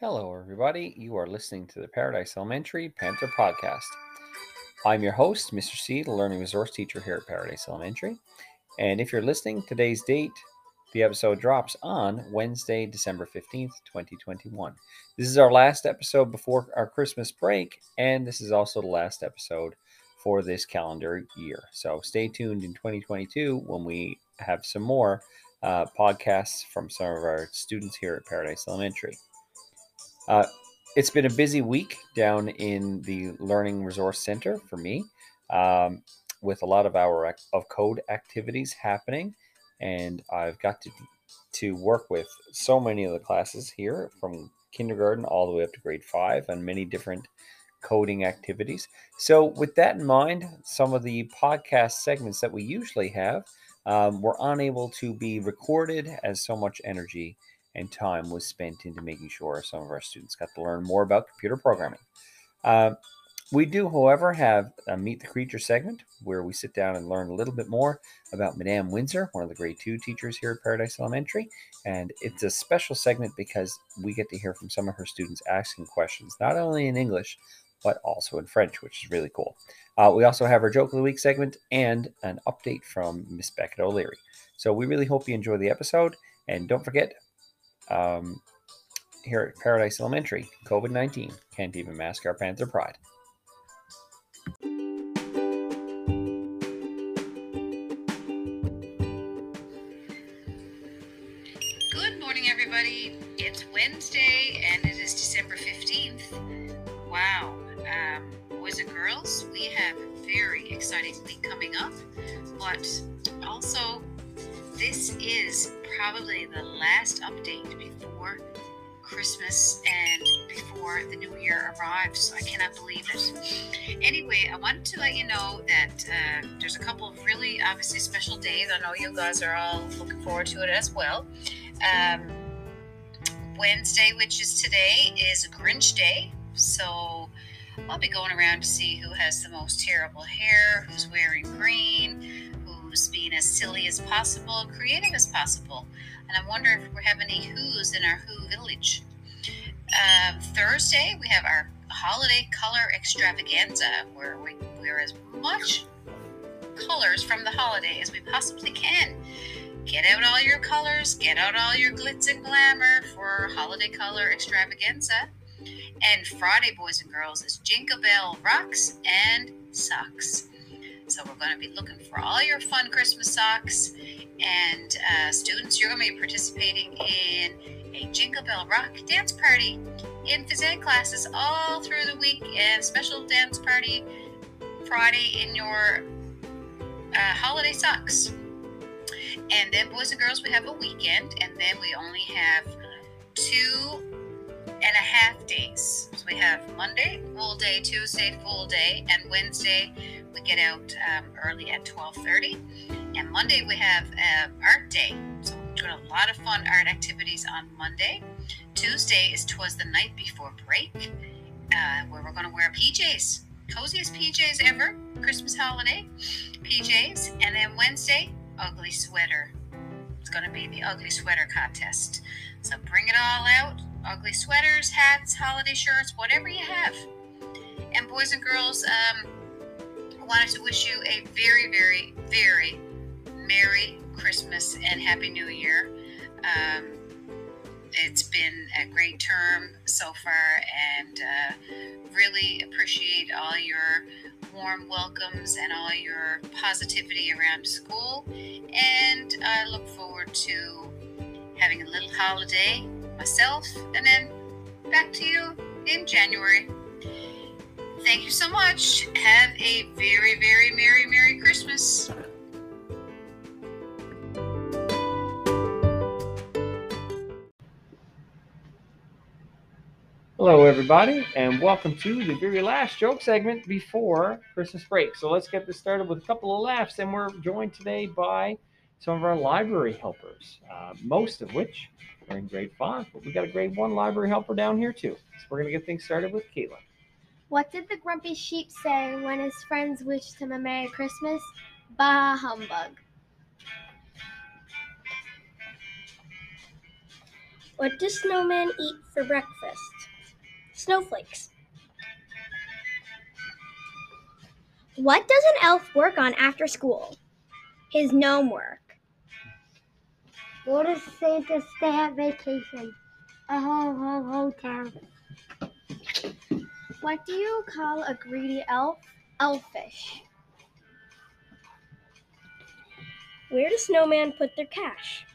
Hello, everybody. You are listening to the Paradise Elementary Panther Podcast. I'm your host, Mr. C, the Learning Resource Teacher here at Paradise Elementary. And if you're listening, today's date, the episode drops on Wednesday, December 15th, 2021. This is our last episode before our Christmas break, and this is also the last episode for this calendar year. So stay tuned in 2022 when we have some more uh, podcasts from some of our students here at Paradise Elementary. Uh, it's been a busy week down in the Learning Resource Center for me, um, with a lot of Hour of Code activities happening, and I've got to to work with so many of the classes here from kindergarten all the way up to grade five on many different coding activities. So, with that in mind, some of the podcast segments that we usually have um, were unable to be recorded as so much energy and time was spent into making sure some of our students got to learn more about computer programming. Uh, we do, however, have a Meet the Creature segment where we sit down and learn a little bit more about Madame Winsor, one of the grade two teachers here at Paradise Elementary. And it's a special segment because we get to hear from some of her students asking questions, not only in English, but also in French, which is really cool. Uh, we also have our Joke of the Week segment and an update from Miss Beckett O'Leary. So we really hope you enjoy the episode. And don't forget, um, here at Paradise Elementary, COVID 19 can't even mask our Panther pride. Good morning, everybody. It's Wednesday and it is December 15th. Wow. Um, boys and girls, we have a very exciting week coming up, but also this is probably the last update before Christmas and before the new year arrives. I cannot believe it. Anyway, I wanted to let you know that uh, there's a couple of really obviously special days. I know you guys are all looking forward to it as well. Um, Wednesday, which is today, is a Grinch Day. So I'll be going around to see who has the most terrible hair, who's wearing green, being as silly as possible, creative as possible. And I wonder if we have any who's in our who village. Uh, Thursday, we have our holiday color extravaganza, where we wear as much colors from the holiday as we possibly can. Get out all your colors, get out all your glitz and glamour for holiday color extravaganza. And Friday, boys and girls, is Jingle Bell Rocks and Socks. So we're going to be looking for all your fun Christmas socks. And uh, students, you're going to be participating in a Jingle Bell Rock dance party in phys ed classes all through the week and special dance party Friday in your uh, holiday socks. And then, boys and girls, we have a weekend, and then we only have two and a half days. So we have Monday full day, Tuesday full day, and Wednesday we get out um, early at 12:30. And Monday we have uh, art day. So we're doing a lot of fun art activities on Monday. Tuesday is twas the night before break, uh, where we're going to wear PJs, coziest PJs ever, Christmas holiday PJs. And then Wednesday, ugly sweater. It's going to be the ugly sweater contest. So bring it all out ugly sweaters, hats, holiday shirts, whatever you have. And boys and girls, um, wanted to wish you a very, very, very Merry Christmas and Happy New Year. Um, it's been a great term so far, and uh, really appreciate all your warm welcomes and all your positivity around school. And I look forward to having a little holiday myself, and then back to you in January. Thank you so much. Have a very, very Merry, Merry Christmas. Hello, everybody, and welcome to the very last joke segment before Christmas break. So let's get this started with a couple of laughs, and we're joined today by some of our library helpers, uh, most of which are in grade five, but we got a grade one library helper down here too. So we're going to get things started with Caitlin. What did the grumpy sheep say when his friends wished him a Merry Christmas? Bah humbug. What does snowman eat for breakfast? Snowflakes. What does an elf work on after school? His gnome work. What does Santa stay at vacation? A ho ho hotel. What do you call a greedy elf? Elfish. Where does snowman put their cash?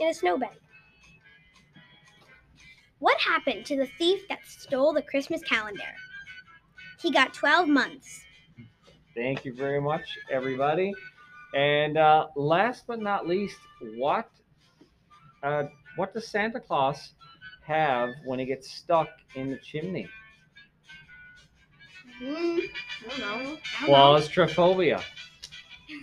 In a snowbank. What happened to the thief that stole the Christmas calendar? He got 12 months. Thank you very much, everybody. And uh, last but not least, what uh, what does Santa Claus have when he gets stuck in the chimney? Hmm, I don't know. Claustrophobia.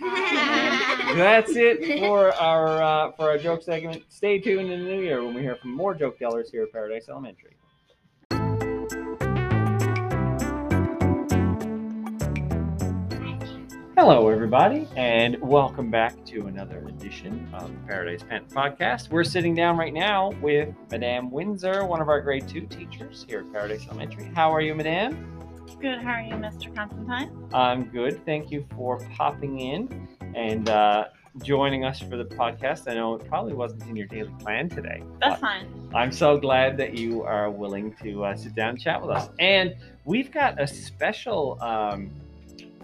That's it for our uh, for our joke segment. Stay tuned in the new year when we hear from more joke tellers here at Paradise Elementary. Hello, everybody, and welcome back to another edition of the Paradise Panther Podcast. We're sitting down right now with Madame Winsor, one of our grade two teachers here at Paradise Elementary. How are you, Madame? Good. How are you, Mr. Constantine? I'm good. Thank you for popping in and uh, joining us for the podcast. I know it probably wasn't in your daily plan today. That's fine. I'm so glad that you are willing to uh, sit down and chat with us. And we've got a special um,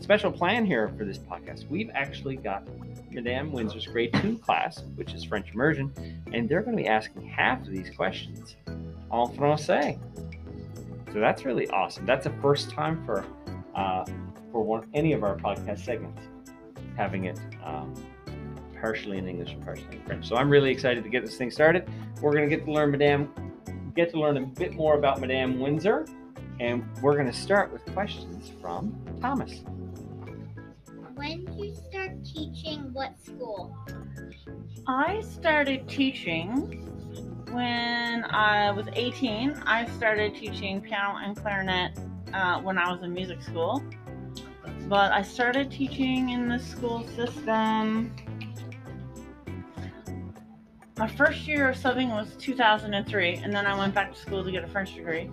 special plan here for this podcast. We've actually got Madame Winsor's grade two class, which is French immersion, and they're going to be asking half of these questions en français. So that's really awesome. That's a first time for uh, for one any of our podcast segments having it um, partially in English and partially in French. So I'm really excited to get this thing started. We're going to get to learn Madame get to learn a bit more about Madame Winsor, and we're going to start with questions from Thomas. When did you start teaching what school? I started teaching when I was 18. I started teaching piano and clarinet uh, when I was in music school. But I started teaching in the school system. My first year of subbing was 2003, and then I went back to school to get a French degree.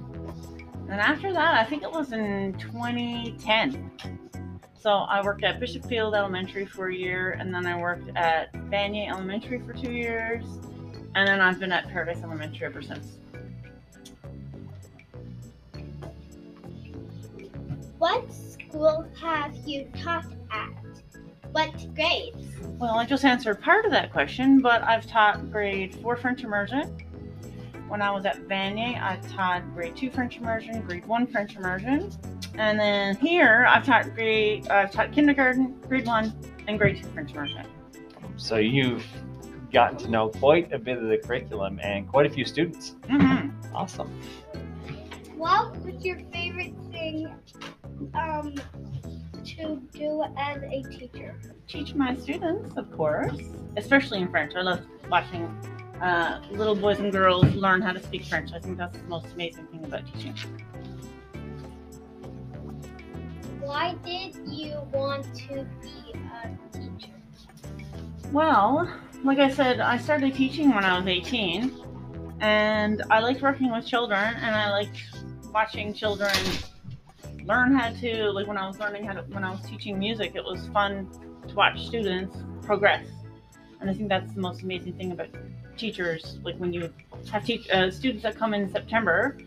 And after that, I think it was in 2010. So I worked at Bishop Feild Elementary for a year, and then I worked at Vanier Elementary for two years, and then I've been at Paradise Elementary ever since. What school have you taught at? What grades? Well, I just answered part of that question, but I've taught grade four French immersion. When I was at Vanier, I taught grade two French immersion, grade one French immersion, and then here I've taught grade I've taught kindergarten, grade one, and grade two French immersion. So you've gotten to know quite a bit of the curriculum and quite a few students. hmm Awesome. What was your favorite thing um, to do as a teacher? Teach my students, of course, especially in French. I love watching uh, little boys and girls learn how to speak French. I think that's the most amazing thing about teaching. Why did you want to be a teacher? Well, like I said, I started teaching when I was 18, and I liked working with children, and I liked watching children learn how to. Like when I was learning how to, when I was teaching music, it was fun to watch students progress, and I think that's the most amazing thing about teachers. Like when you have teach, uh, students that come in September,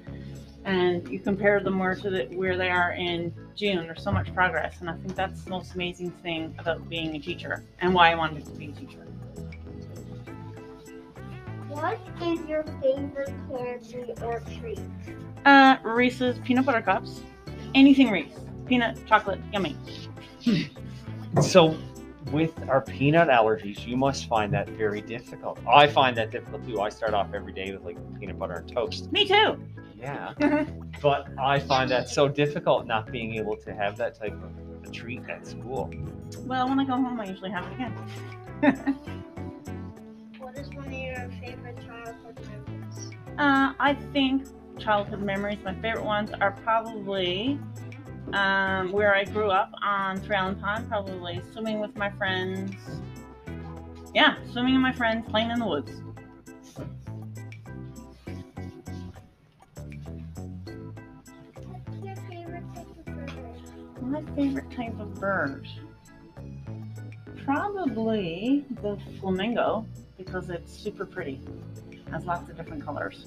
and you compare them where to the, where they are in June. There's so much progress, and I think that's the most amazing thing about being a teacher, and why I wanted to be a teacher. What is your favorite candy or treat? Uh, Reese's peanut butter cups. Anything Reese. Peanut, chocolate, yummy. So, with our peanut allergies, you must find that very difficult. I find that difficult too. I start off every day with like peanut butter and toast. Me too. Yeah. But I find that so difficult not being able to have that type of a treat at school. well, when I go home, I usually have it again. Uh, I think childhood memories, my favorite ones, are probably um, where I grew up on Three Island Pond, probably swimming with my friends. Yeah, swimming with my friends, playing in the woods. What's your favorite type of bird? My favorite type of bird? Probably the flamingo because it's super pretty. Has lots of different colors.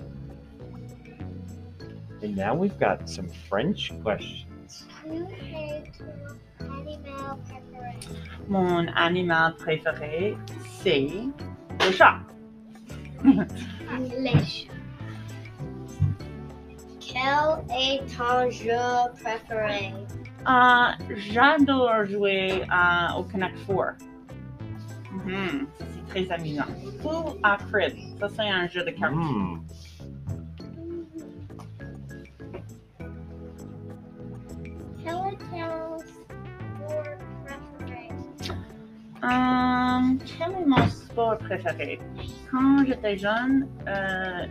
And now we've got some French questions. You hate animal preference. Mon animal préféré, c'est le chat. English. Quel est ton jeu préféré? Euh, J'adore jouer euh, au Connect 4. Ça, C'est très amusant. Ou à Crib. Ça, c'est un jeu de cartes. Hmm. Quel est quel mon sport préféré? Quand j'étais jeune, euh,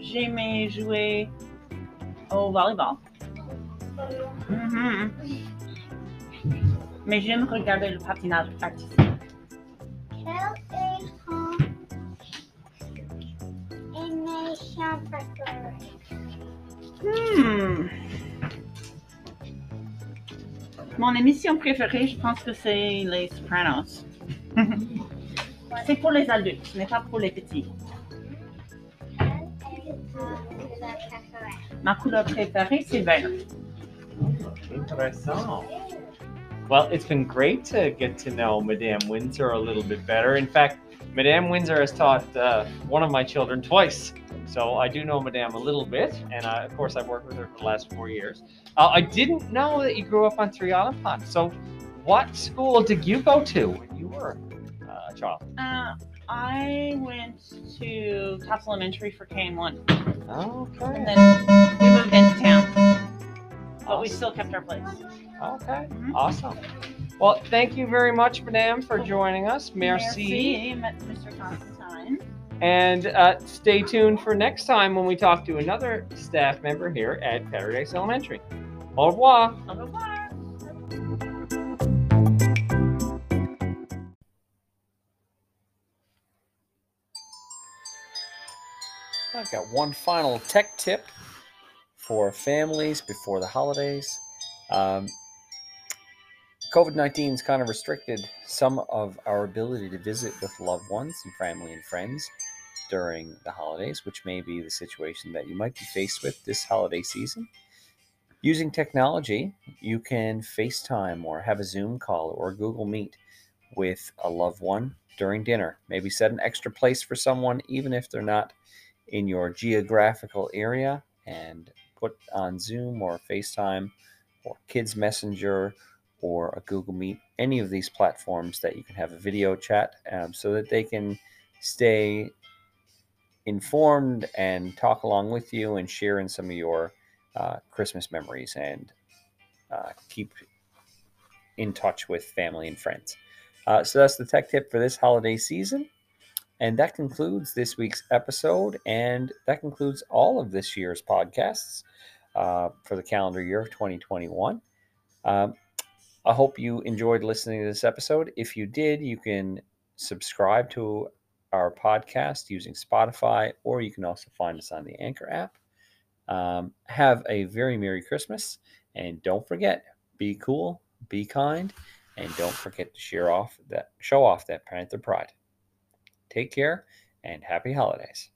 j'aimais jouer au volleyball. Mhm. Mais j'aime regarder le patinage artistique. Hmm. Mon émission préférée, je pense que c'est Les Sopranos. c'est pour les adultes, ce n'est pas pour les petits. Quelle est ta couleur préférée? Ma couleur préférée, c'est vert. Interessant. Well, it's been great to get to know Madame Winsor a little bit better. In fact, Madame Winsor has taught uh, one of my children twice. So I do know Madame a little bit, and I, of course I've worked with her for the last four years. Uh, I didn't know that you grew up on Three Island Pond. So, what school did you go to when you were uh, a child? Uh, I went to Tops Elementary for K1, Okay. and then we moved into town. But we still kept our place. Okay. Mhm. Awesome. Well, thank you very much, Madame, for joining us. Merci. Merci, Mr. Constantine. And uh, stay tuned for next time when we talk to another staff member here at Paradise Elementary. Au revoir. Au revoir. I've got one final tech tip for families before the holidays. Um, COVID 19 has kind of restricted some of our ability to visit with loved ones and family and friends during the holidays, which may be the situation that you might be faced with this holiday season. Using technology, you can FaceTime or have a Zoom call or Google Meet with a loved one during dinner. Maybe set an extra place for someone, even if they're not in your geographical area and put on Zoom or FaceTime or Kids Messenger or a Google Meet, any of these platforms that you can have a video chat um, so that they can stay informed and talk along with you and share in some of your uh, Christmas memories and uh, keep in touch with family and friends. Uh, so that's the tech tip for this holiday season. And that concludes this week's episode, and that concludes all of this year's podcasts uh, for the calendar year of 2021. Um, I hope you enjoyed listening to this episode. If you did, you can subscribe to our podcast using Spotify, or you can also find us on the Anchor app. Um, have a very Merry Christmas, and don't forget, be cool, be kind, and don't forget to share off that show off that Panther pride. Take care and happy holidays.